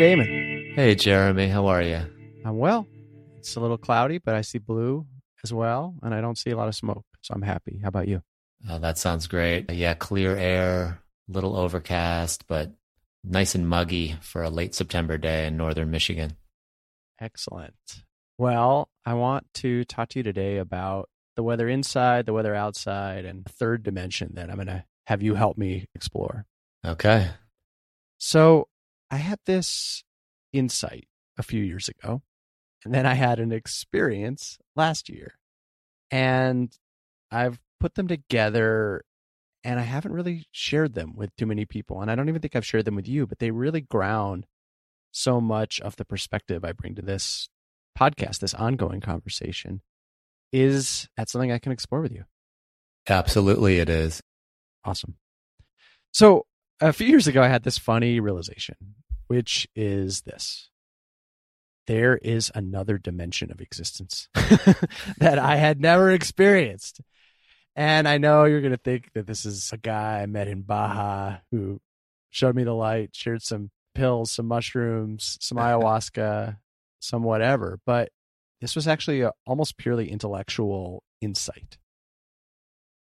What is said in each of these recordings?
Damon. Hey, Jeremy. How are you? I'm well. It's a little cloudy, but I see blue as well, and I don't see a lot of smoke. So I'm happy. How about you? Oh, that sounds great. Yeah, clear air, little overcast, but nice and muggy for a late September day in northern Michigan. Excellent. Well, I want to talk to you today about the weather inside, the weather outside, and third dimension that I'm going to have you help me explore. Okay. So I had this insight a few years ago, and then I had an experience last year. And I've put them together and I haven't really shared them with too many people. And I don't even think I've shared them with you, but they really ground so much of the perspective I bring to this podcast, this ongoing conversation. Is that something I can explore with you? Absolutely, it is. Awesome. So, a few years ago, I had this funny realization, which is this there is another dimension of existence that I had never experienced. And I know you're going to think that this is a guy I met in Baja who showed me the light, shared some pills, some mushrooms, some ayahuasca, some whatever. But this was actually a almost purely intellectual insight.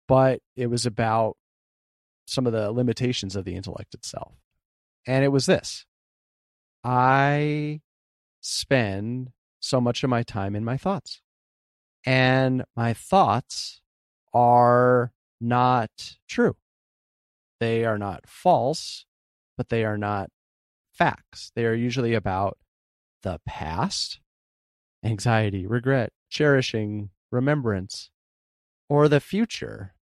But it was about some of the limitations of the intellect itself. And it was this I spend so much of my time in my thoughts. And my thoughts are not true. They are not false, but they are not facts. They are usually about the past, anxiety, regret, cherishing, remembrance, or the future,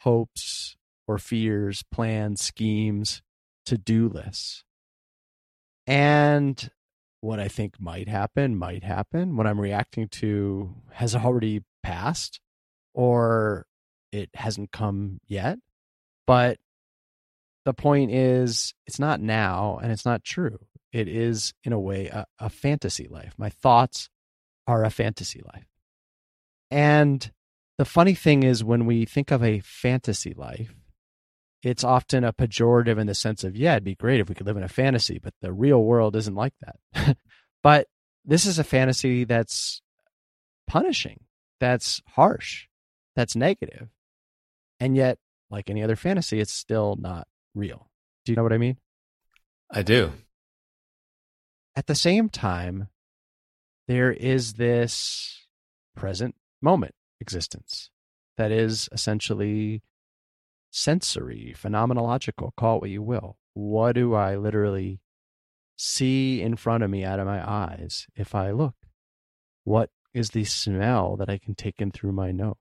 hopes or fears, plans, schemes, to do lists. And what I think might happen might happen. What I'm reacting to has already passed or it hasn't come yet. But the point is, it's not now and it's not true. It is, in a way, a, a fantasy life. My thoughts are a fantasy life. And the funny thing is, when we think of a fantasy life, it's often a pejorative in the sense of, yeah, it'd be great if we could live in a fantasy, but the real world isn't like that. but this is a fantasy that's punishing, that's harsh, that's negative. And yet, like any other fantasy, it's still not real. Do you know what I mean? I do. At the same time, there is this present moment existence that is essentially sensory, phenomenological, call it what you will. What do I literally see in front of me out of my eyes if I look? What is the smell that I can take in through my nose?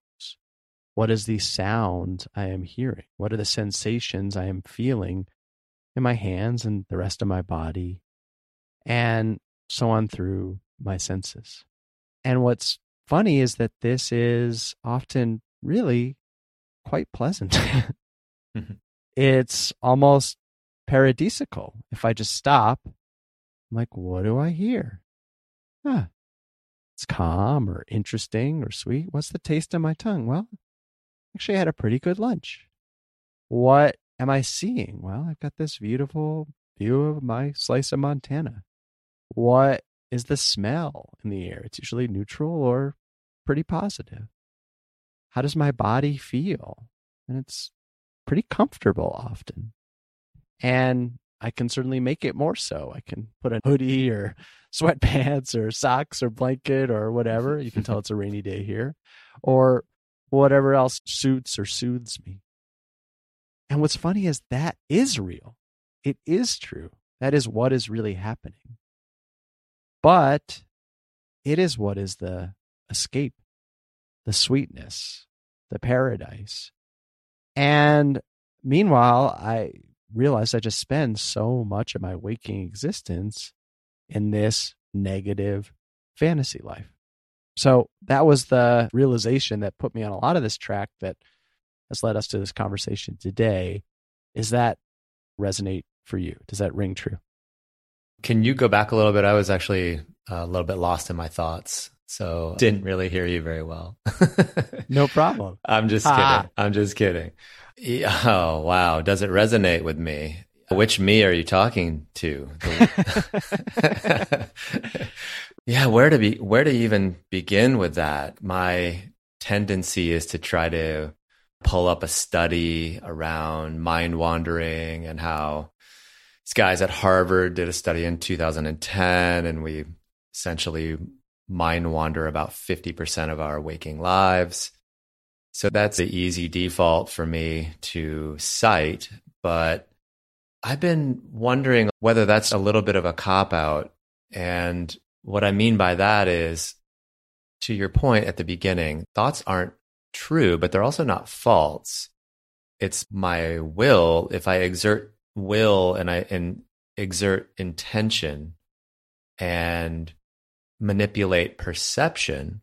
What is the sound I am hearing? What are the sensations I am feeling in my hands and the rest of my body? And so on through my senses. And what's funny is that this is often really quite pleasant. Mm-hmm. It's almost paradisical. If I just stop, I'm like, what do I hear? Huh. It's calm or interesting or sweet. What's the taste in my tongue? Well, actually, I had a pretty good lunch. What am I seeing? Well, I've got this beautiful view of my slice of Montana. What is the smell in the air? It's usually neutral or pretty positive. How does my body feel? And it's pretty comfortable often. And I can certainly make it more so. I can put a hoodie or sweatpants or socks or blanket or whatever. You can tell it's a rainy day here or whatever else suits or soothes me. And what's funny is that is real. It is true. That is what is really happening. But it is what is the escape, the sweetness, the paradise, and meanwhile, I realized I just spend so much of my waking existence in this negative fantasy life. So that was the realization that put me on a lot of this track that has led us to this conversation today. Is that resonate for you? Does that ring true? Can you go back a little bit? I was actually a little bit lost in my thoughts. So didn't really hear you very well. no problem. I'm just kidding. I'm just kidding. Oh, wow. Does it resonate with me? Which me are you talking to? yeah, where to be where to even begin with that? My tendency is to try to pull up a study around mind wandering and how these guys at Harvard did a study in 2010 and we essentially mind wander about 50% of our waking lives. So that's the easy default for me to cite. But I've been wondering whether that's a little bit of a cop out. And what I mean by that is, to your point at the beginning, thoughts aren't true, but they're also not false. It's my will. If I exert will and I and exert intention and manipulate perception,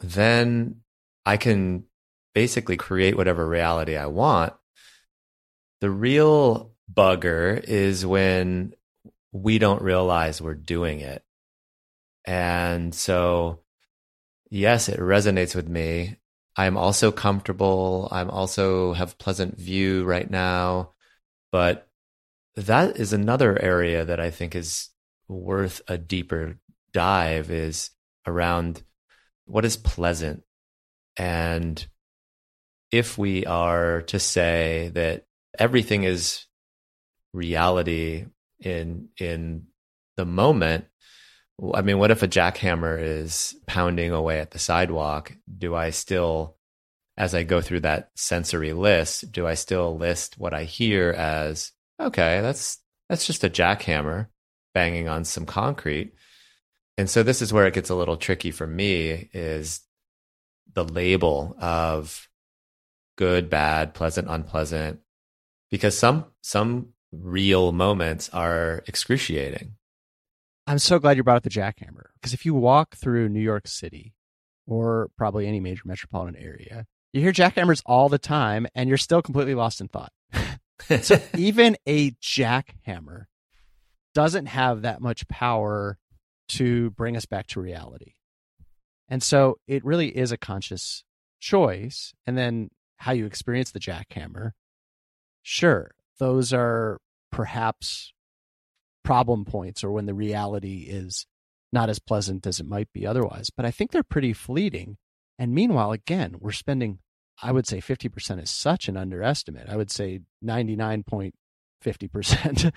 then I can basically create whatever reality I want. The real bugger is when we don't realize we're doing it. And so, yes, it resonates with me. I'm also comfortable. I'm also have pleasant view right now, but that is another area that I think is worth a deeper dive is around what is pleasant. And if we are to say that everything is reality in in the moment i mean what if a jackhammer is pounding away at the sidewalk? Do i still as i go through that sensory list do i still list what i hear as okay that's that's just a jackhammer banging on some concrete and so this is where it gets a little tricky for me is the label of good, bad, pleasant, unpleasant, because some some real moments are excruciating. I'm so glad you brought up the jackhammer because if you walk through New York City or probably any major metropolitan area, you hear jackhammers all the time and you're still completely lost in thought. so even a jackhammer doesn't have that much power to bring us back to reality. And so it really is a conscious choice. And then how you experience the jackhammer, sure, those are perhaps problem points or when the reality is not as pleasant as it might be otherwise. But I think they're pretty fleeting. And meanwhile, again, we're spending, I would say 50% is such an underestimate. I would say 99.50%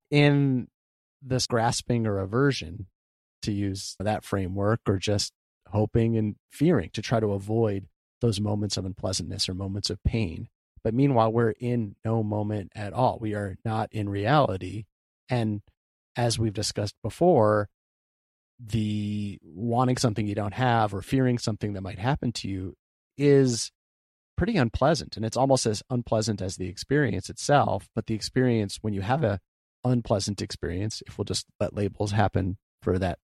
in this grasping or aversion to use that framework or just hoping and fearing to try to avoid those moments of unpleasantness or moments of pain. But meanwhile, we're in no moment at all. We are not in reality. And as we've discussed before, the wanting something you don't have or fearing something that might happen to you is pretty unpleasant. And it's almost as unpleasant as the experience itself. But the experience, when you have a unpleasant experience, if we'll just let labels happen for that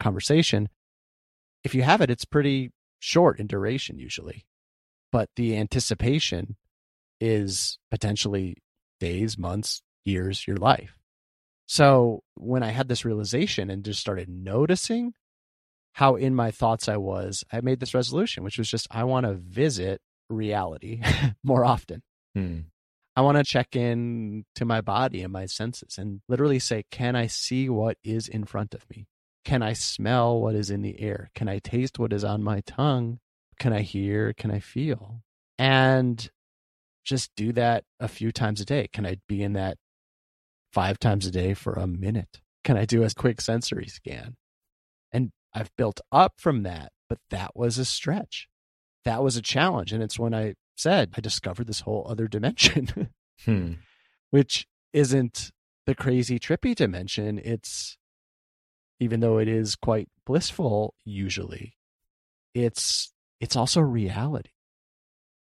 conversation, if you have it, it's pretty short in duration usually. But the anticipation is potentially days, months, years, your life. So when I had this realization and just started noticing how in my thoughts I was, I made this resolution, which was just I want to visit reality more often. Hmm. I want to check in to my body and my senses and literally say, can I see what is in front of me? Can I smell what is in the air? Can I taste what is on my tongue? Can I hear? Can I feel? And just do that a few times a day. Can I be in that five times a day for a minute? Can I do a quick sensory scan? And I've built up from that, but that was a stretch. That was a challenge. And it's when I said I discovered this whole other dimension, hmm. which isn't the crazy trippy dimension. It's even though it is quite blissful usually it's it's also reality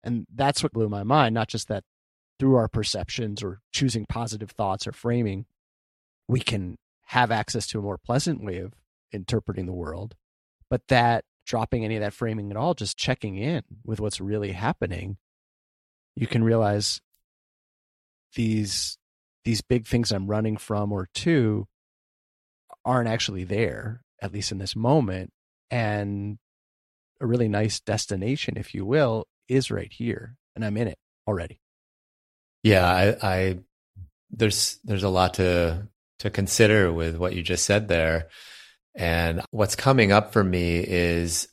and that's what blew my mind not just that through our perceptions or choosing positive thoughts or framing we can have access to a more pleasant way of interpreting the world but that dropping any of that framing at all just checking in with what's really happening you can realize these these big things i'm running from or to aren't actually there, at least in this moment. And a really nice destination, if you will, is right here. And I'm in it already. Yeah, I, I there's there's a lot to to consider with what you just said there. And what's coming up for me is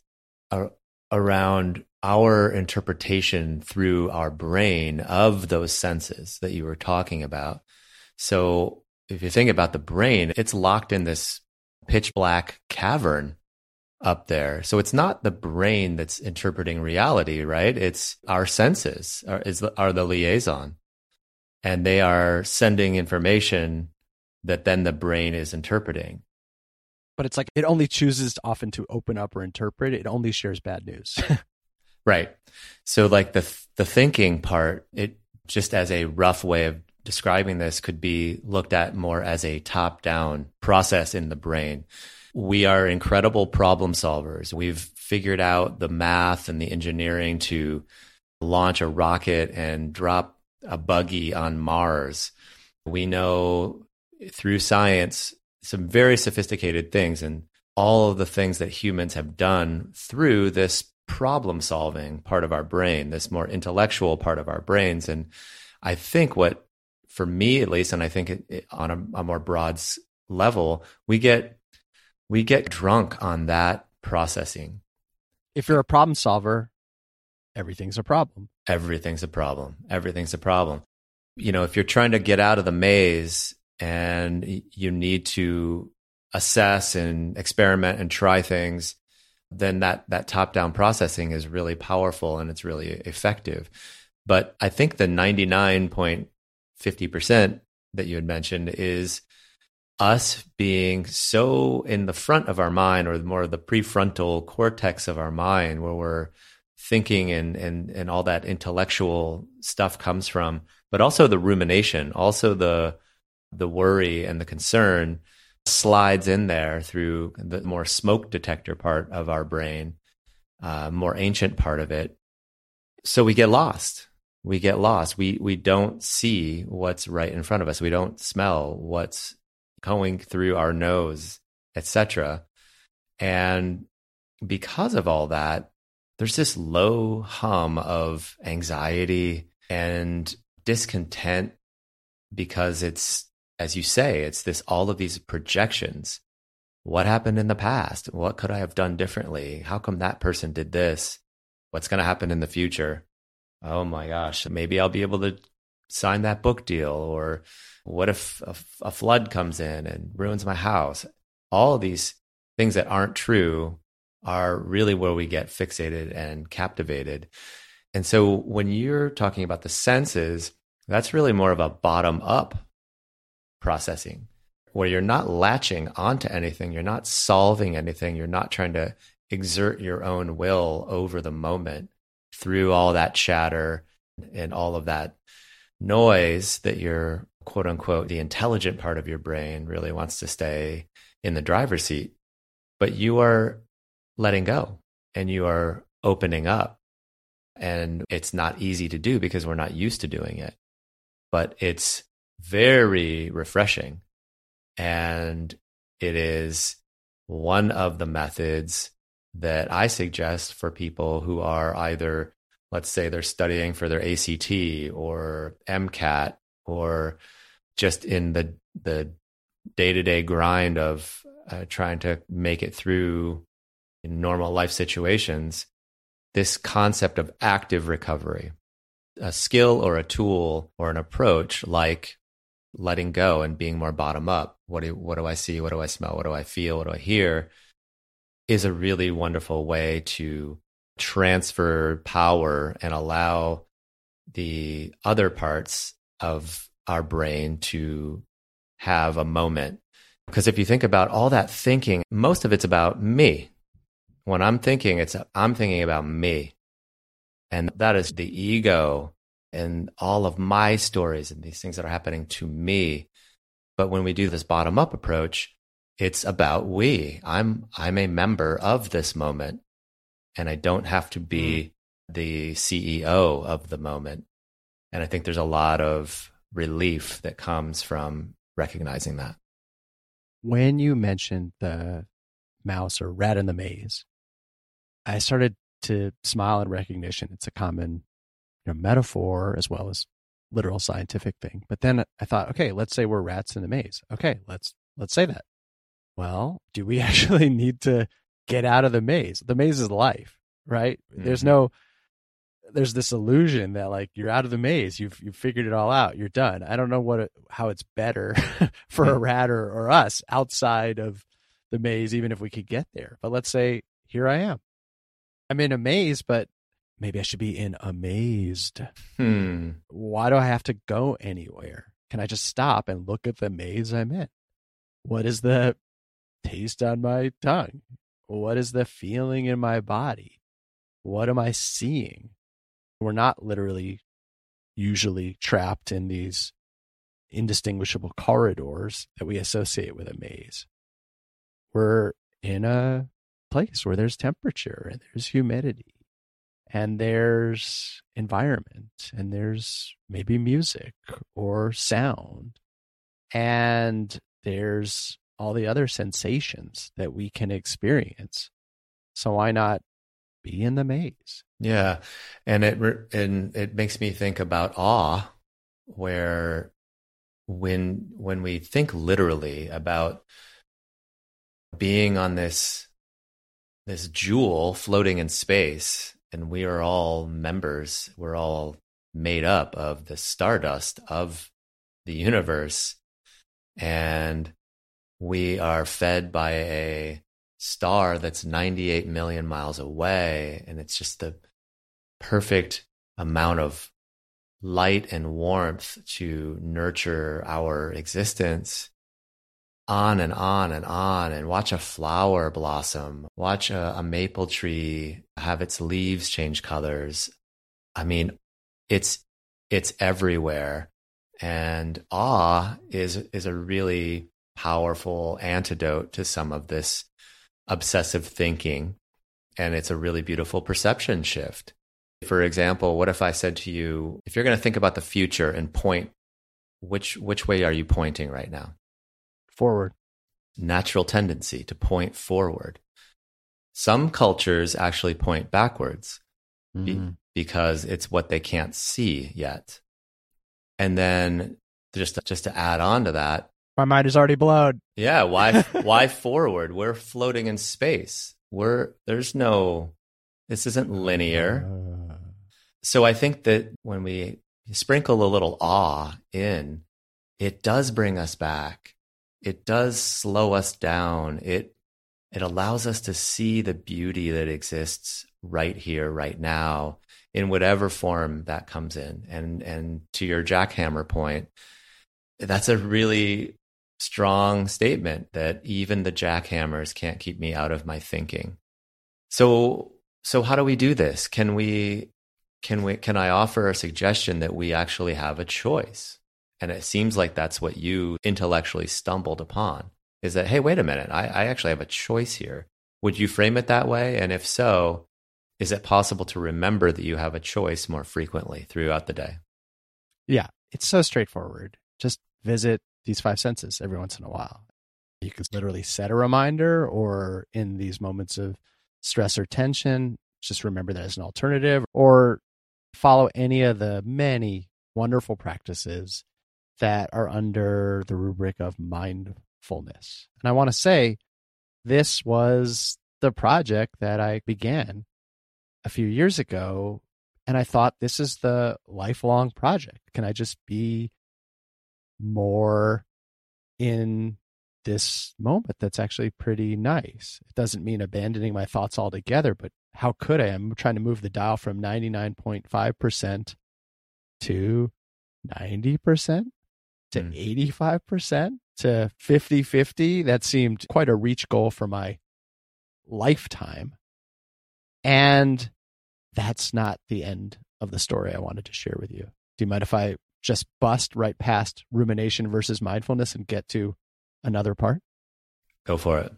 a, around our interpretation through our brain of those senses that you were talking about. So if you think about the brain, it's locked in this pitch black cavern up there. So it's not the brain that's interpreting reality, right? It's our senses are, is, are the liaison and they are sending information that then the brain is interpreting. But it's like it only chooses often to open up or interpret. It only shares bad news. right. So like the the thinking part, it just as a rough way of describing this could be looked at more as a top down process in the brain. We are incredible problem solvers. We've figured out the math and the engineering to launch a rocket and drop a buggy on Mars. We know through science some very sophisticated things and all of the things that humans have done through this problem solving part of our brain, this more intellectual part of our brains. And I think what, for me at least, and I think it, it, on a, a more broad level, we get we get drunk on that processing. If you're a problem solver, everything's a problem. Everything's a problem. Everything's a problem. You know, if you're trying to get out of the maze and you need to assess and experiment and try things, then that that top down processing is really powerful and it's really effective. But I think the 99.50% that you had mentioned is us being so in the front of our mind or more of the prefrontal cortex of our mind where we're thinking and and and all that intellectual stuff comes from but also the rumination also the the worry and the concern slides in there through the more smoke detector part of our brain uh, more ancient part of it. So we get lost. We get lost. We we don't see what's right in front of us. We don't smell what's going through our nose etc and because of all that there's this low hum of anxiety and discontent because it's, as you say, it's this all of these projections. What happened in the past? What could I have done differently? How come that person did this? What's going to happen in the future? Oh my gosh, maybe I'll be able to sign that book deal. Or what if a, a flood comes in and ruins my house? All of these things that aren't true are really where we get fixated and captivated. And so when you're talking about the senses, that's really more of a bottom up processing where you're not latching onto anything, you're not solving anything, you're not trying to exert your own will over the moment through all that chatter and all of that noise that your quote unquote the intelligent part of your brain really wants to stay in the driver's seat but you are letting go and you are opening up. And it's not easy to do because we're not used to doing it, but it's very refreshing. And it is one of the methods that I suggest for people who are either, let's say, they're studying for their ACT or MCAT or just in the, the day to day grind of uh, trying to make it through in normal life situations, this concept of active recovery, a skill or a tool or an approach like letting go and being more bottom up. What do, what do I see? What do I smell? What do I feel? What do I hear? Is a really wonderful way to transfer power and allow the other parts of our brain to have a moment. Because if you think about all that thinking, most of it's about me when I'm thinking, it's I'm thinking about me. And that is the ego and all of my stories and these things that are happening to me. But when we do this bottom up approach, it's about we. I'm I'm a member of this moment and I don't have to be mm. the CEO of the moment. And I think there's a lot of relief that comes from recognizing that. When you mentioned the mouse or rat in the maze, I started to smile in recognition. It's a common you know, metaphor as well as literal scientific thing. But then I thought, okay, let's say we're rats in a maze. Okay, let's let's say that. Well, do we actually need to get out of the maze? The maze is life, right? Mm-hmm. There's no there's this illusion that like you're out of the maze you've you've figured it all out you're done i don't know what it, how it's better for a rat or, or us outside of the maze even if we could get there but let's say here i am i'm in a maze but maybe i should be in amazed. Hmm. why do i have to go anywhere? Can i just stop and look at the maze i'm in? What is the taste on my tongue? What is the feeling in my body? What am i seeing? We're not literally usually trapped in these indistinguishable corridors that we associate with a maze. We're in a place where there's temperature and there's humidity and there's environment and there's maybe music or sound and there's all the other sensations that we can experience. So why not be in the maze? Yeah, and it and it makes me think about awe, where when when we think literally about being on this this jewel floating in space, and we are all members, we're all made up of the stardust of the universe, and we are fed by a star that's 98 million miles away. And it's just the perfect amount of light and warmth to nurture our existence on and on and on and watch a flower blossom watch a, a, maple tree have its leaves change colors. I mean it's it's everywhere. And awe is is a really powerful antidote to some of this obsessive thinking. And it's a really beautiful perception shift. For example, what if I said to you, if you're going to think about the future and point, which which way are you pointing right now? Forward. Natural tendency to point forward. Some cultures actually point backwards mm-hmm. be, because it's what they can't see yet. And then just just to add on to that, my mind is already blown. Yeah, why why forward? We're floating in space. We're there's no this isn't linear. Uh so I think that when we sprinkle a little awe in, it does bring us back. It does slow us down. It it allows us to see the beauty that exists right here, right now, in whatever form that comes in. And and to your jackhammer point, that's a really strong statement that even the jackhammers can't keep me out of my thinking. So so how do we do this? Can we can we can I offer a suggestion that we actually have a choice? And it seems like that's what you intellectually stumbled upon is that, hey, wait a minute, I, I actually have a choice here. Would you frame it that way? And if so, is it possible to remember that you have a choice more frequently throughout the day? Yeah, it's so straightforward. Just visit these five senses every once in a while. You can literally set a reminder, or in these moments of stress or tension, just remember that as an alternative, or follow any of the many wonderful practices that are under the rubric of mindfulness. And I want to say this was the project that I began a few years ago. And I thought this is the lifelong project. Can I just be more in this moment that's actually pretty nice? It doesn't mean abandoning my thoughts altogether, but how could I? I'm trying to move the dial from 99.5% to 90% to mm. 85% to 50 50. That seemed quite a reach goal for my lifetime. And that's not the end of the story I wanted to share with you. Do you mind if I just bust right past rumination versus mindfulness and get to another part? Go for it.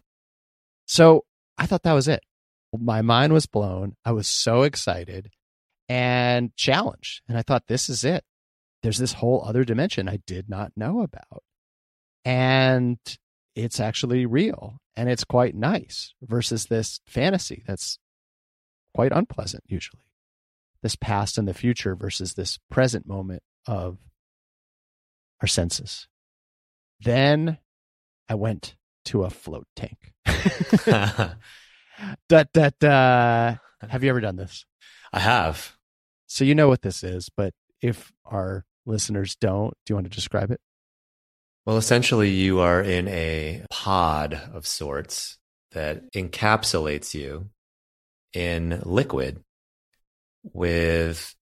So I thought that was it my mind was blown. I was so excited and challenged. And I thought, this is it. There's this whole other dimension I did not know about. And it's actually real and it's quite nice versus this fantasy that's quite unpleasant, usually. This past and the future versus this present moment of our senses. Then I went to a float tank. da, da, da. Have you ever done this? I have. So you know what this is, but if our listeners don't, do you want to describe it? Well, essentially, you are in a pod of sorts that encapsulates you in liquid with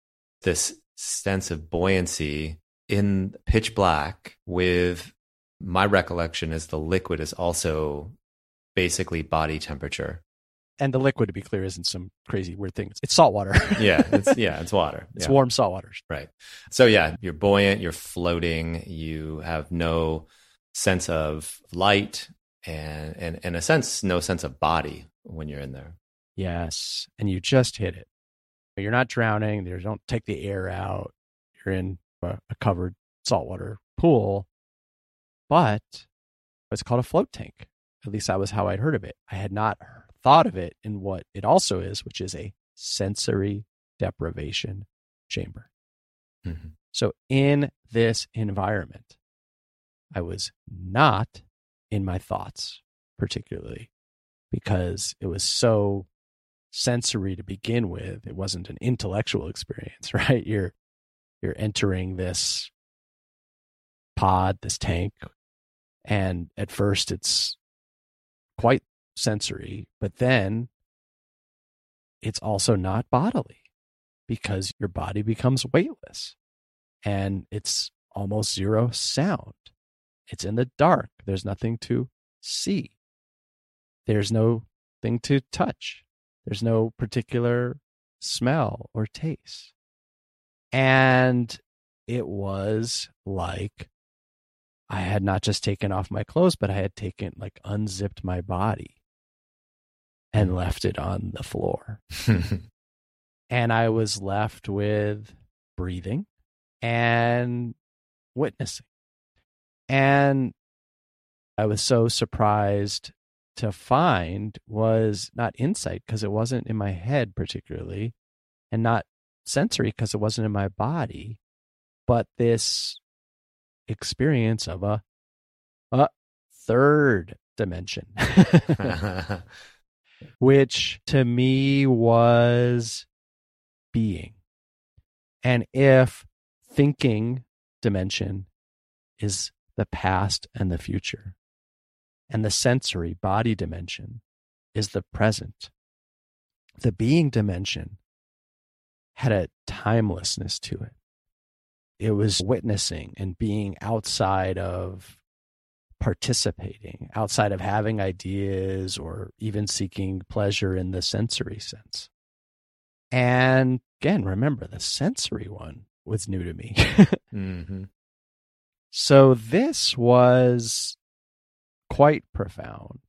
this sense of buoyancy in pitch black with my recollection is the liquid is also basically body temperature and the liquid, to be clear, isn't some crazy weird thing. It's, salt water. yeah, it's yeah, it's water. It's yeah. warm salt water. Right. So yeah, you're buoyant, you're floating, you have no sense of light and and in a sense no sense of body when you're in there. Yes, and you just hit it. You're not drowning. You don't take the air out. You're in a, a covered saltwater pool, but it's called a float tank. At least that was how I'd heard of it. I had not thought of it in what it also is, which is a sensory deprivation chamber. Mm-hmm. So, in this environment, I was not in my thoughts, particularly because it was so sensory to begin with. It wasn't an intellectual experience, right? You're you're entering this pod, this tank, and at first it's quite sensory, but then it's also not bodily because your body becomes weightless and it's almost zero sound. It's in the dark. There's nothing to see. There's no thing to touch. There's no particular smell or taste. And it was like I had not just taken off my clothes, but I had taken, like, unzipped my body and left it on the floor. and I was left with breathing and witnessing. And I was so surprised to find was not insight because it wasn't in my head particularly and not sensory because it wasn't in my body, but this experience of a, a third dimension. which to me was being. And if thinking dimension is the past and the future, and the sensory body dimension is the present, the being dimension had a timelessness to it. It was witnessing and being outside of participating outside of having ideas or even seeking pleasure in the sensory sense. And again, remember the sensory one was new to me. mm-hmm. So this was quite profound.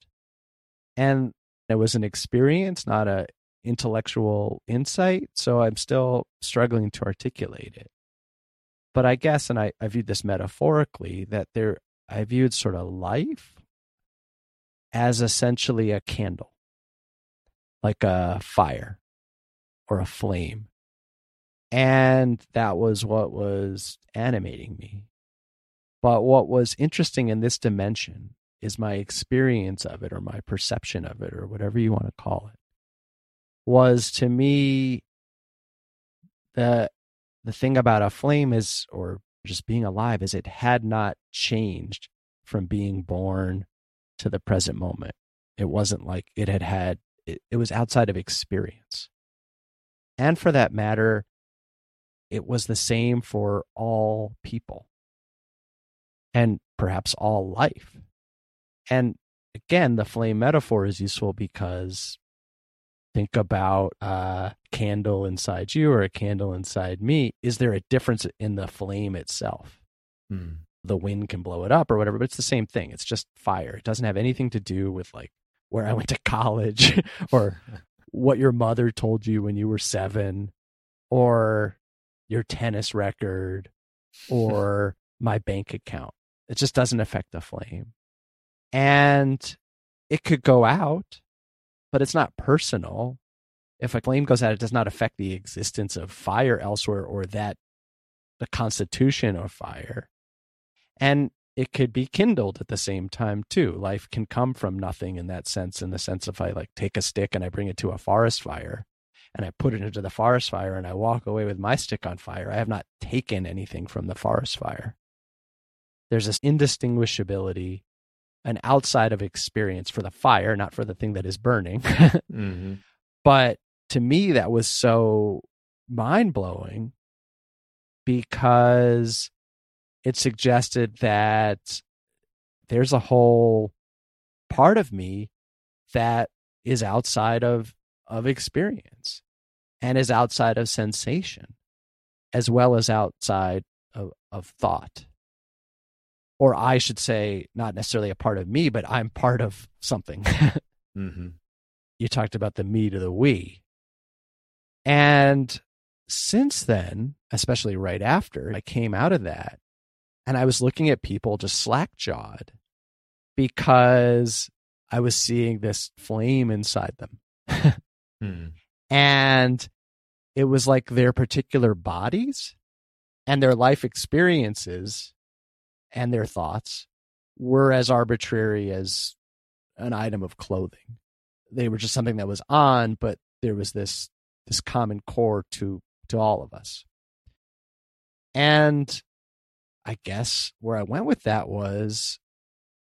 And it was an experience, not a intellectual insight. So I'm still struggling to articulate it. But I guess, and I, I viewed this metaphorically, that there I viewed sort of life as essentially a candle, like a fire or a flame. And that was what was animating me. But what was interesting in this dimension is my experience of it or my perception of it or whatever you want to call it was to me the the thing about a flame is or just being alive is it had not changed from being born to the present moment. It wasn't like it had had, it, it was outside of experience. And for that matter, it was the same for all people and perhaps all life. And again, the flame metaphor is useful because think about a candle inside you or a candle inside me, is there a difference in the flame itself? Hmm. The wind can blow it up or whatever, but it's the same thing. It's just fire. It doesn't have anything to do with like where I went to college or what your mother told you when you were seven or your tennis record or my bank account. It just doesn't affect the flame. And it could go out but it's not personal. If a flame goes out, it does not affect the existence of fire elsewhere or that the constitution of fire. And it could be kindled at the same time too. Life can come from nothing in that sense, in the sense if I like take a stick and I bring it to a forest fire and I put it into the forest fire and I walk away with my stick on fire, I have not taken anything from the forest fire. There's this indistinguishability, an outside of experience for the fire, not for the thing that is burning. mm-hmm. But to me, that was so mind blowing because it suggested that there's a whole part of me that is outside of of experience and is outside of sensation as well as outside of, of thought or i should say not necessarily a part of me but i'm part of something mm-hmm. you talked about the me to the we and since then especially right after i came out of that and I was looking at people just slack jawed because I was seeing this flame inside them. hmm. And it was like their particular bodies and their life experiences and their thoughts were as arbitrary as an item of clothing. They were just something that was on, but there was this this common core to to all of us. And I guess where I went with that was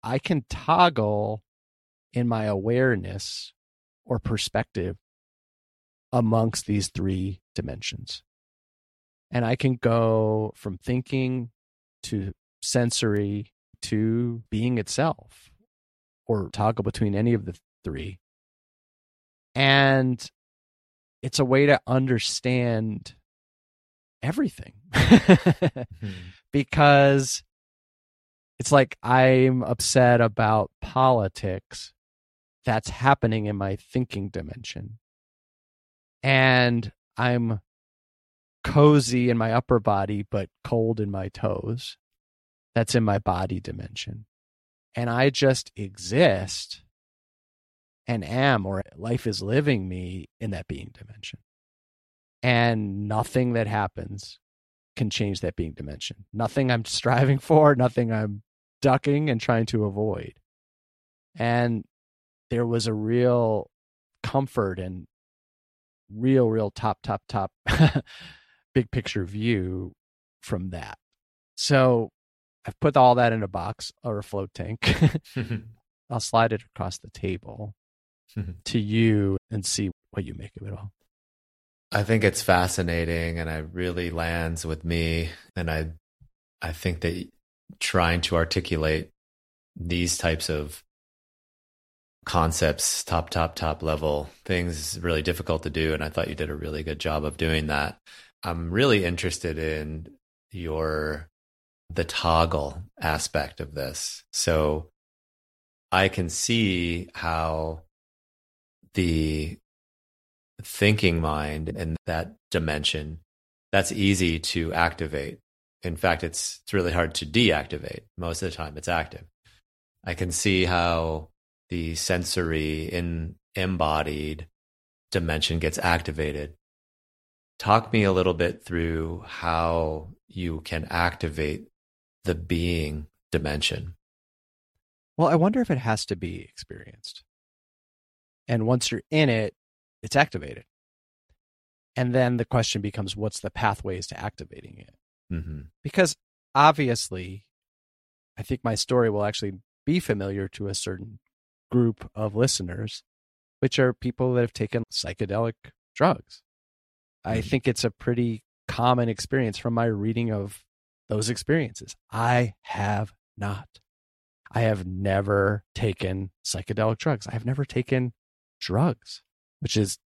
I can toggle in my awareness or perspective amongst these three dimensions. And I can go from thinking to sensory to being itself or toggle between any of the three. And it's a way to understand everything. mm-hmm because it's like I'm upset about politics that's happening in my thinking dimension. And I'm cozy in my upper body, but cold in my toes. That's in my body dimension. And I just exist and am, or life is living me in that being dimension. And nothing that happens can change that being dimension. Nothing I'm striving for, nothing I'm ducking and trying to avoid. And there was a real comfort and real, real top, top, top big picture view from that. So I've put all that in a box or a float tank. I'll slide it across the table to you and see what you make of it all. I think it's fascinating and it really lands with me. And I, I think that trying to articulate these types of concepts, top, top, top level things is really difficult to do. And I thought you did a really good job of doing that. I'm really interested in your, the toggle aspect of this. So I can see how the thinking mind and that dimension, that's easy to activate. In fact, it's it's really hard to deactivate. Most of the time, it's active. I can see how the sensory in embodied dimension gets activated. Talk me a little bit through how you can activate the being dimension. Well, I wonder if it has to be experienced. And once you're in it, it's activated. And then the question becomes what's the pathways to activating it? Mm-hmm. Because obviously, I think my story will actually be familiar to a certain group of listeners, which are people that have taken psychedelic drugs. Mm-hmm. I think it's a pretty common experience from my reading of those experiences. I have not. I have never taken psychedelic drugs. I have never taken drugs which is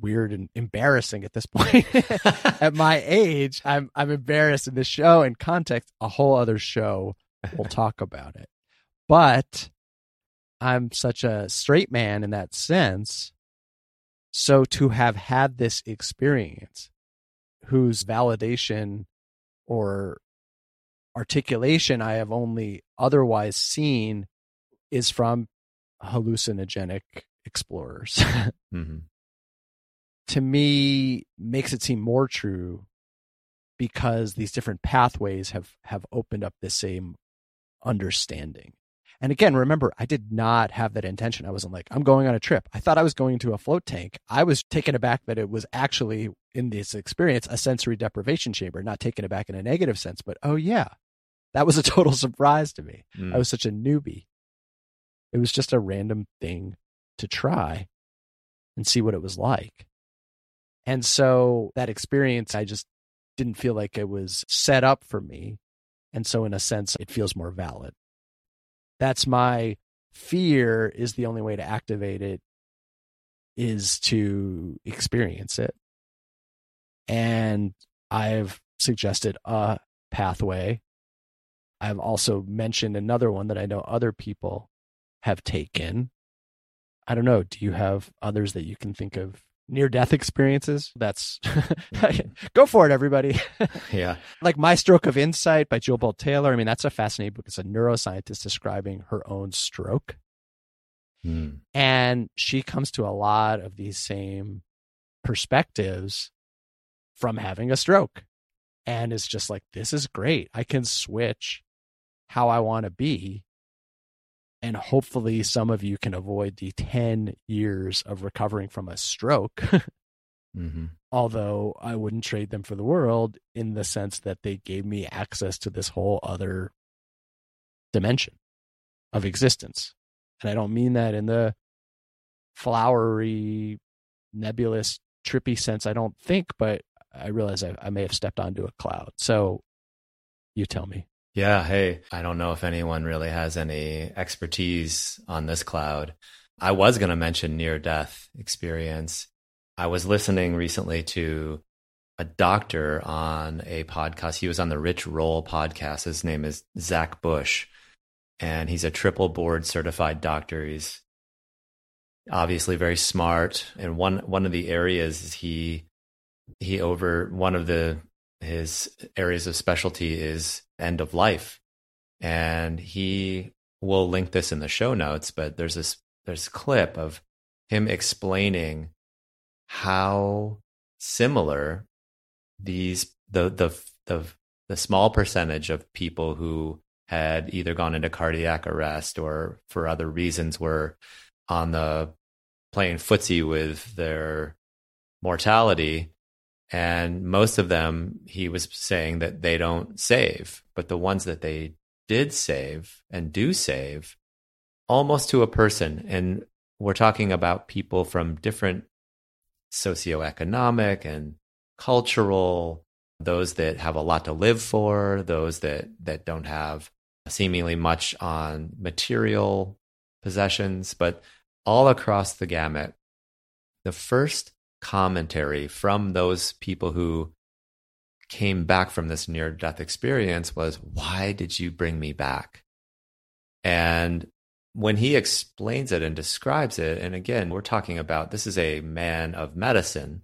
weird and embarrassing at this point. at my age, I'm I'm embarrassed in this show and context. A whole other show we'll talk about it. But I'm such a straight man in that sense. So to have had this experience whose validation or articulation I have only otherwise seen is from hallucinogenic explorers mm-hmm. to me makes it seem more true because these different pathways have have opened up the same understanding. And again, remember, I did not have that intention. I wasn't like, I'm going on a trip. I thought I was going to a float tank. I was taken aback that it was actually, in this experience, a sensory deprivation chamber, not taken aback in a negative sense, but oh, yeah, that was a total surprise to me. Mm. I was such a newbie. It was just a random thing to try and see what it was like. And so that experience, I just didn't feel like it was set up for me. And so, in a sense, it feels more valid. That's my fear is the only way to activate it is to experience it. And I've suggested a pathway. I've also mentioned another one that I know other people have taken. I don't know. Do you have others that you can think of near death experiences. That's go for it, everybody. yeah. Like My Stroke of Insight by Jill Bolte Taylor. I mean, that's a fascinating book. It's a neuroscientist describing her own stroke. Hmm. And she comes to a lot of these same perspectives from having a stroke. And it's just like, this is great. I can switch how I want to be and hopefully some of you can avoid the 10 years of recovering from a stroke. Mm-hmm. although i wouldn't trade them for the world in the sense that they gave me access to this whole other dimension of existence. And i don't mean that in the flowery nebulous trippy sense i don't think but i realize I, I may have stepped onto a cloud. So you tell me yeah. Hey, I don't know if anyone really has any expertise on this cloud. I was going to mention near death experience. I was listening recently to a doctor on a podcast. He was on the Rich Roll podcast. His name is Zach Bush, and he's a triple board certified doctor. He's obviously very smart. And one one of the areas he he over one of the his areas of specialty is end of life. And he will link this in the show notes, but there's this there's a clip of him explaining how similar these the the the the small percentage of people who had either gone into cardiac arrest or for other reasons were on the playing footsie with their mortality and most of them, he was saying that they don't save, but the ones that they did save and do save, almost to a person. And we're talking about people from different socioeconomic and cultural, those that have a lot to live for, those that, that don't have seemingly much on material possessions, but all across the gamut. The first commentary from those people who came back from this near death experience was, Why did you bring me back? And when he explains it and describes it, and again, we're talking about this is a man of medicine,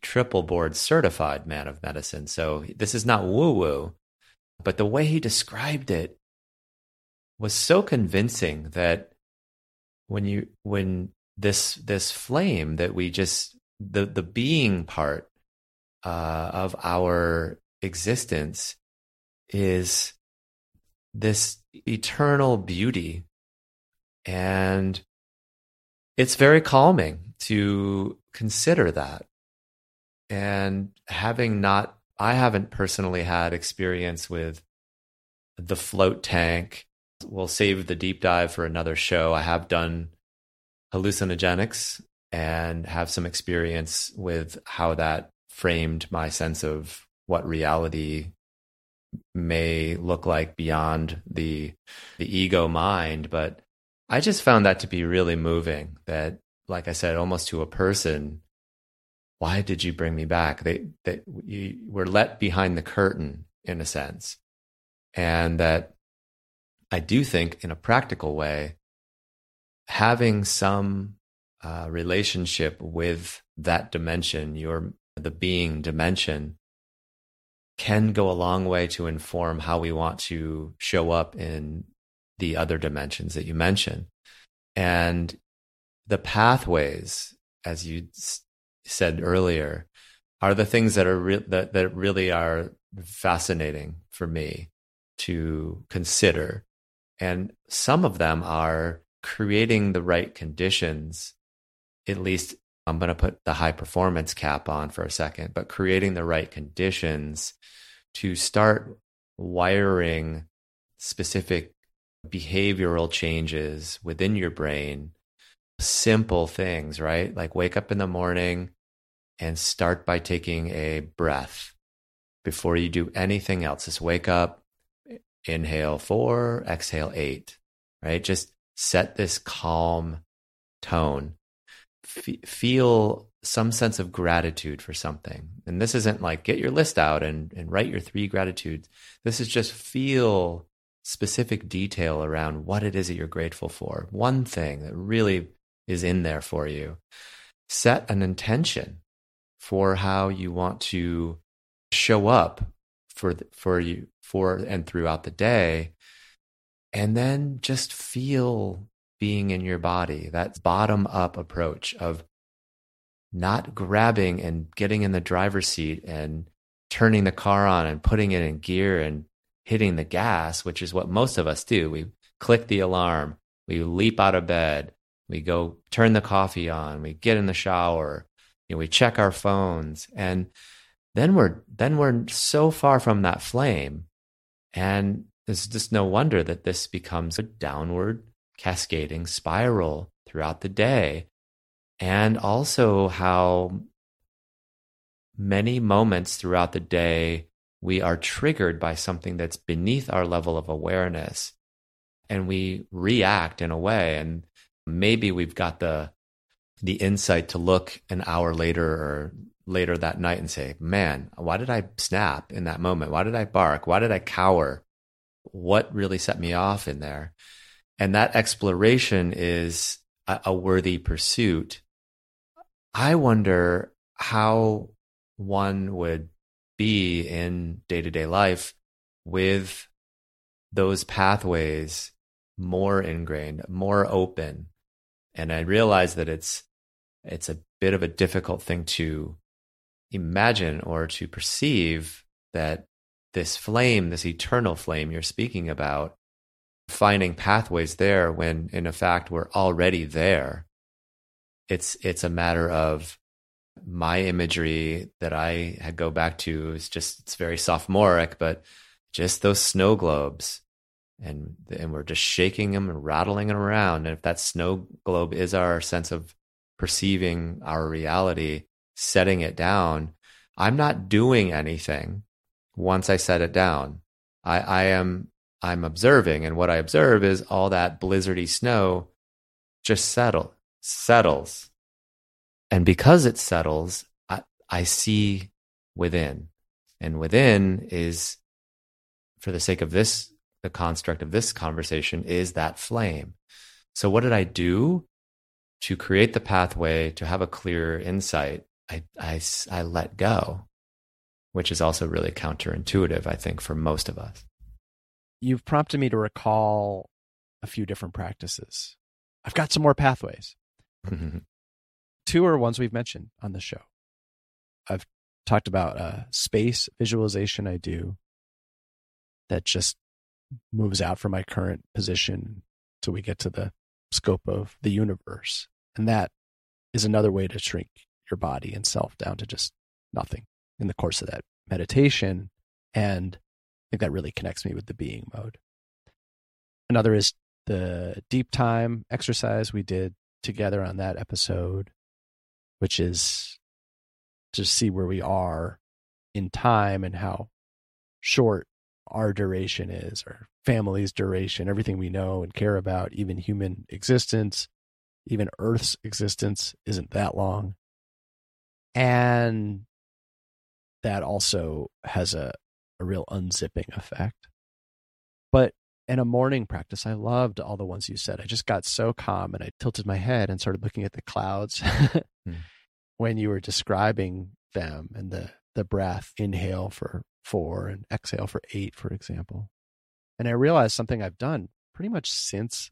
triple board certified man of medicine. So this is not woo woo, but the way he described it was so convincing that when you, when this, this flame that we just the the being part uh, of our existence is this eternal beauty. And it's very calming to consider that. And having not i haven't personally had experience with the float tank. We'll save the deep dive for another show. I have done hallucinogenics and have some experience with how that framed my sense of what reality may look like beyond the the ego mind. But i just found that to be really moving that like i said almost to a person why did you bring me back? They that you were let behind the curtain in a sense. And that i do think in a practical way having some uh, relationship with that dimension, your the being dimension, can go a long way to inform how we want to show up in the other dimensions that you mentioned. And the pathways, as you said earlier, are the things that are re- that that really are fascinating for me to consider. And some of them are creating the right conditions, at least I'm going to put the high performance cap on for a second, but creating the right conditions to start wiring specific behavioral changes within your brain, simple things, right? Like wake up in the morning and start by taking a breath before you do anything else. Just wake up, inhale four, exhale eight, right? Just set this calm tone. F- feel some sense of gratitude for something. And this isn't like get your list out and, and write your three gratitudes. This is just feel specific detail around what it is that you're grateful for. One thing that really is in there for you. Set an intention for how you want to show up for for you for and throughout the day and then just feel being in your body that bottom up approach of not grabbing and getting in the driver's seat and turning the car on and putting it in gear and hitting the gas, which is what most of us do. We click the alarm, we leap out of bed, we go turn the coffee on, we get in the shower, you know, we check our phones, and then we're then we're so far from that flame, and it's just no wonder that this becomes a downward cascading spiral throughout the day, and also how many moments throughout the day we are triggered by something that's beneath our level of awareness. And we react in a way. And maybe we've got the the insight to look an hour later or later that night and say man why did i snap in that moment? Why did i bark? Why did i cower? What really set me off in there and that exploration is a, a worthy pursuit i wonder how one would be in day to day life with those pathways more ingrained, more open. And I realize that it's it's a bit of a difficult thing to imagine or to perceive that this flame, this eternal flame you're speaking about, finding pathways there when in a fact we're already there. It's it's a matter of my imagery that I go back to is just it's very sophomoric, but just those snow globes, and and we're just shaking them and rattling them around. And if that snow globe is our sense of perceiving our reality, setting it down, I'm not doing anything once I set it down. I, I am I'm observing, and what I observe is all that blizzardy snow just settle settles and because it settles, I, I see within. And within is, for the sake of this, the construct of this conversation, is that flame. So, what did I do to create the pathway to have a clear insight? I, I, I let go, which is also really counterintuitive, I think, for most of us. You've prompted me to recall a few different practices. I've got some more pathways. Mm-hmm. two are ones we've mentioned on the show. I've talked about a space visualization I do that just moves out from my current position till we get to the scope of the universe. And that is another way to shrink your body and self down to just nothing in the course of that meditation. And I think that really connects me with the being mode. Another is the deep time exercise we did together on that episode which is to see where we are in time and how short our duration is, our family's duration, everything we know and care about, even human existence, even Earth's existence isn't that long. And that also has a, a real unzipping effect. But in a morning practice, I loved all the ones you said. I just got so calm and I tilted my head and started looking at the clouds mm. when you were describing them and the, the breath, inhale for four and exhale for eight, for example. And I realized something I've done pretty much since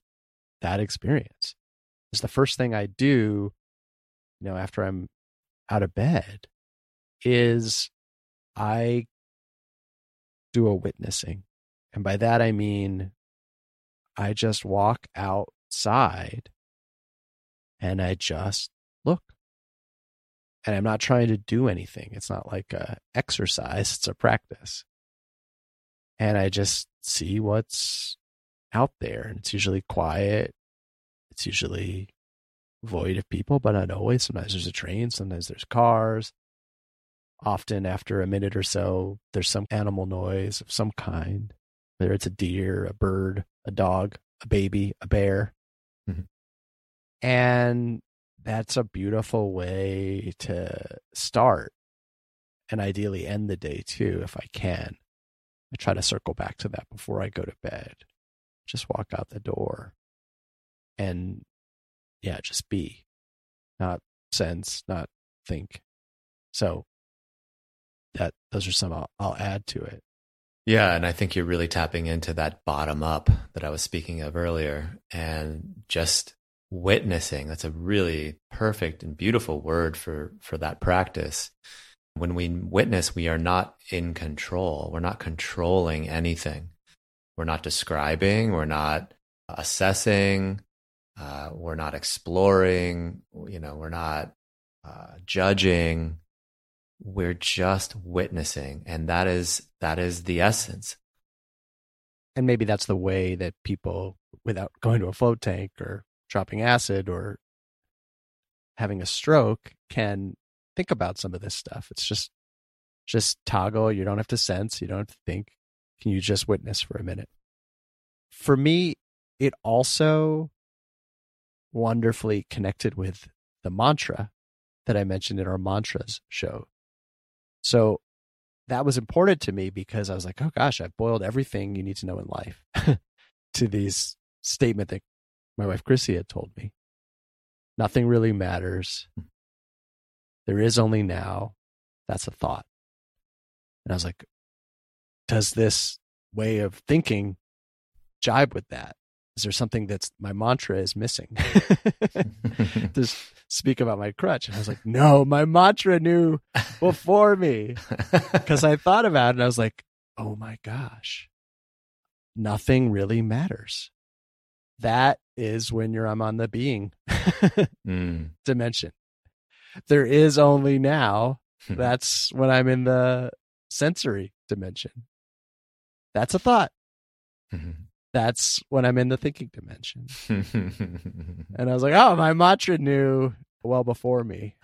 that experience. is the first thing I do, you know, after I'm out of bed is I do a witnessing. And by that, I mean, I just walk outside and I just look. And I'm not trying to do anything. It's not like a exercise, it's a practice. And I just see what's out there. And it's usually quiet. It's usually void of people, but not always. Sometimes there's a train, sometimes there's cars. Often, after a minute or so, there's some animal noise of some kind, whether it's a deer, a bird, a dog, a baby, a bear. Mm-hmm. And that's a beautiful way to start and ideally end the day too, if I can. I try to circle back to that before I go to bed. Just walk out the door and yeah, just be, not sense, not think. So that those are some I'll, I'll add to it. Yeah, and I think you're really tapping into that bottom up that I was speaking of earlier and just witnessing. That's a really perfect and beautiful word for for that practice. When we witness, we are not in control. We're not controlling anything. We're not describing, we're not assessing, uh, we're not exploring, you know, we're not uh, judging. We're just witnessing, and that is that is the essence. And maybe that's the way that people, without going to a float tank or dropping acid or having a stroke, can think about some of this stuff. It's just just toggle. You don't have to sense. You don't have to think. Can you just witness for a minute? For me, it also wonderfully connected with the mantra that I mentioned in our mantras show. So that was important to me because I was like, oh gosh, I've boiled everything you need to know in life to these statement that my wife Chrissy had told me. Nothing really matters. Hmm. There is only now. That's a thought. And I was like, does this way of thinking jibe with that? Is there something that's my mantra is missing? Just speak about my crutch. And I was like, no, my mantra knew before me. Because I thought about it and I was like, oh my gosh, nothing really matters. That is when you're I'm on the being mm. dimension. There is only now. That's when I'm in the sensory dimension. That's a thought. Mm-hmm that's when I'm in the thinking dimension. and I was like, oh, my mantra knew well before me.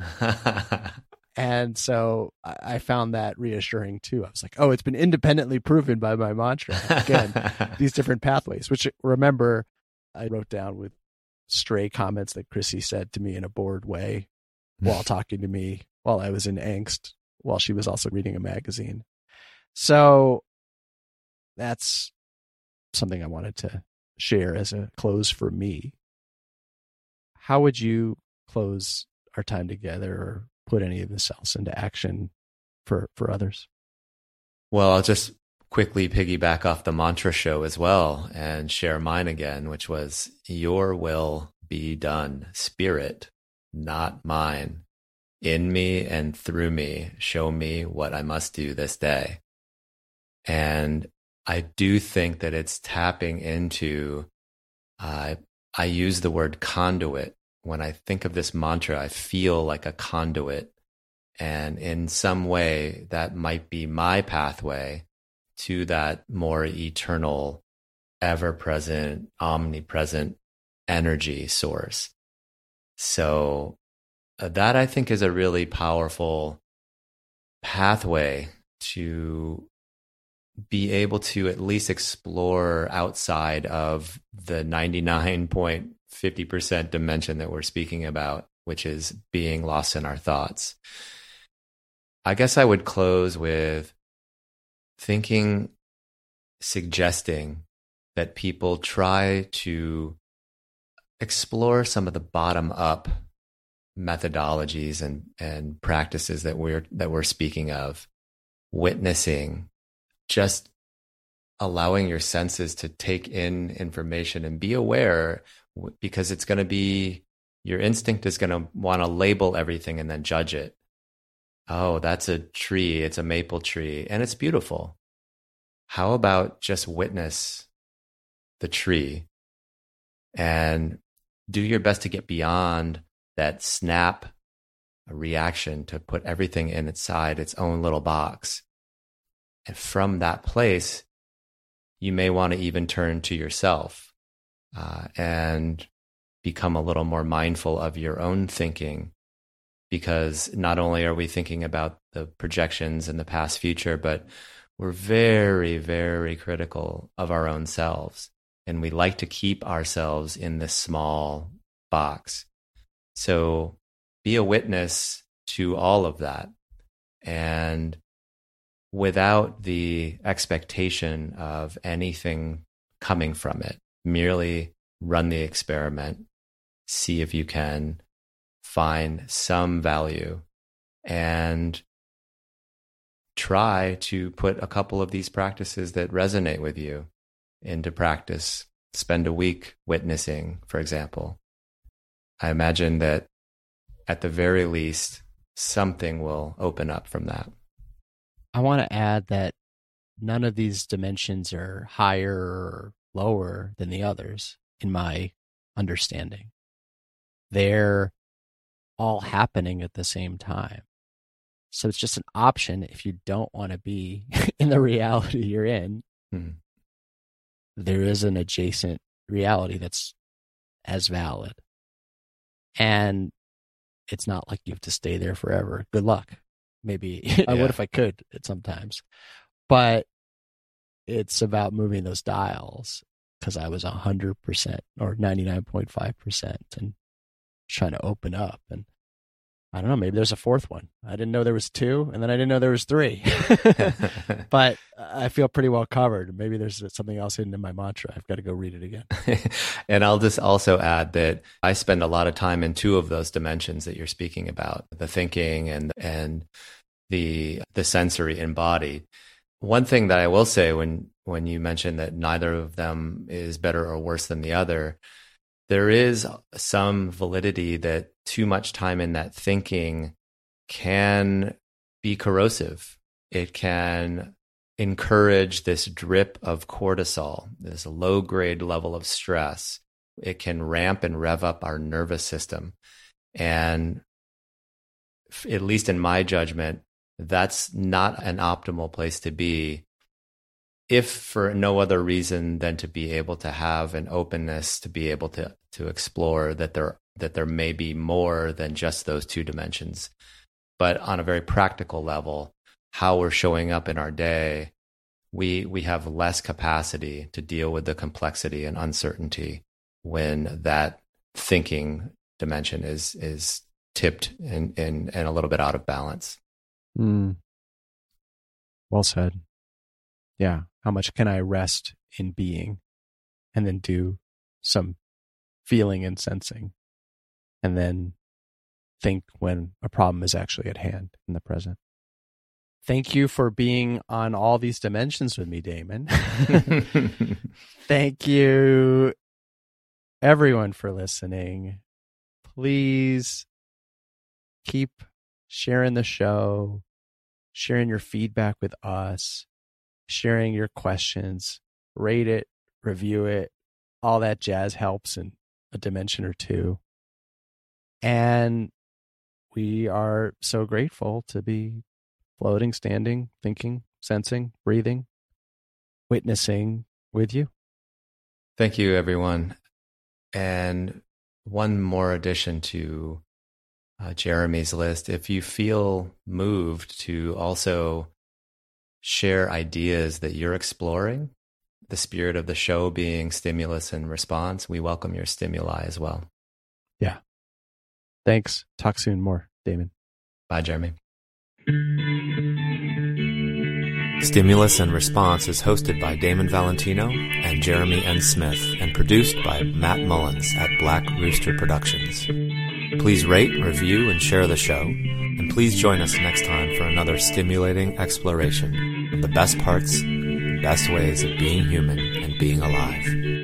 and so I found that reassuring too. I was like, oh, it's been independently proven by my mantra. Again, these different pathways, which remember I wrote down with stray comments that Chrissy said to me in a bored way while talking to me while I was in angst, while she was also reading a magazine. So that's something I wanted to share as a close for me. How would you close our time together or put any of this else into action for, for others? Well, I'll just quickly piggyback off the mantra show as well and share mine again, which was Your will be done, spirit, not mine. In me and through me, show me what I must do this day. And I do think that it's tapping into, uh, I use the word conduit. When I think of this mantra, I feel like a conduit. And in some way, that might be my pathway to that more eternal, ever present, omnipresent energy source. So, uh, that I think is a really powerful pathway to be able to at least explore outside of the 99.50% dimension that we're speaking about, which is being lost in our thoughts. I guess I would close with thinking, suggesting that people try to explore some of the bottom up methodologies and, and practices that we're that we're speaking of witnessing just allowing your senses to take in information and be aware because it's going to be your instinct is going to want to label everything and then judge it. oh, that's a tree, it's a maple tree, and it's beautiful. How about just witness the tree and do your best to get beyond that snap reaction to put everything in its own little box. And from that place, you may want to even turn to yourself uh, and become a little more mindful of your own thinking. Because not only are we thinking about the projections in the past future, but we're very, very critical of our own selves. And we like to keep ourselves in this small box. So be a witness to all of that. And without the expectation of anything coming from it, merely run the experiment, see if you can find some value, and try to put a couple of these practices that resonate with you into practice. Spend a week witnessing, for example. I imagine that at the very least, something will open up from that. I want to add that none of these dimensions are higher or lower than the others, in my understanding. They're all happening at the same time. So it's just an option if you don't want to be in the reality you're in. Mm-hmm. There is an adjacent reality that's as valid. And it's not like you have to stay there forever. Good luck. Maybe oh, yeah. I would if I could at sometimes. But it's about moving those dials because I was 100% or 99.5% and trying to open up. And I don't know, maybe there's a fourth one. I didn't know there was two, and then I didn't know there was three. but I feel pretty well covered. Maybe there's something else hidden in my mantra. I've got to go read it again. and I'll just also add that I spend a lot of time in two of those dimensions that you're speaking about, the thinking and and the the sensory embodied. One thing that I will say when when you mentioned that neither of them is better or worse than the other, there is some validity that too much time in that thinking can be corrosive. It can encourage this drip of cortisol, this low grade level of stress. It can ramp and rev up our nervous system. And at least in my judgment, that's not an optimal place to be if for no other reason than to be able to have an openness to be able to to explore that there that there may be more than just those two dimensions. But on a very practical level how we're showing up in our day we we have less capacity to deal with the complexity and uncertainty when that thinking dimension is is tipped and and, and a little bit out of balance. Mm. well said. Yeah. How much can i rest in being and then do some feeling and sensing and then think when a problem is actually at hand in the present. Thank you for being on all these dimensions with me damon. Thank you everyone for listening. Please keep sharing the show sharing your feedback with us sharing your questions, rate it, review it, all that jazz helps in a dimension or two. And we are so grateful to be floating, standing, thinking, sensing, breathing, witnessing with you. Thank you, everyone. And one more addition to uh, Jeremy's list. If you feel moved to also share ideas that you're exploring. The spirit of the show being stimulus and response. We welcome your stimuli as well. Yeah. Thanks. Talk soon more, Damon. Bye, Jeremy. Stimulus and Response is hosted by Damon Valentino and Jeremy N. Smith and produced by Matt Mullins at Black Rooster Productions. Please rate, review, and share the show, and please join us next time for another stimulating exploration of the best parts, best ways of being human and being alive.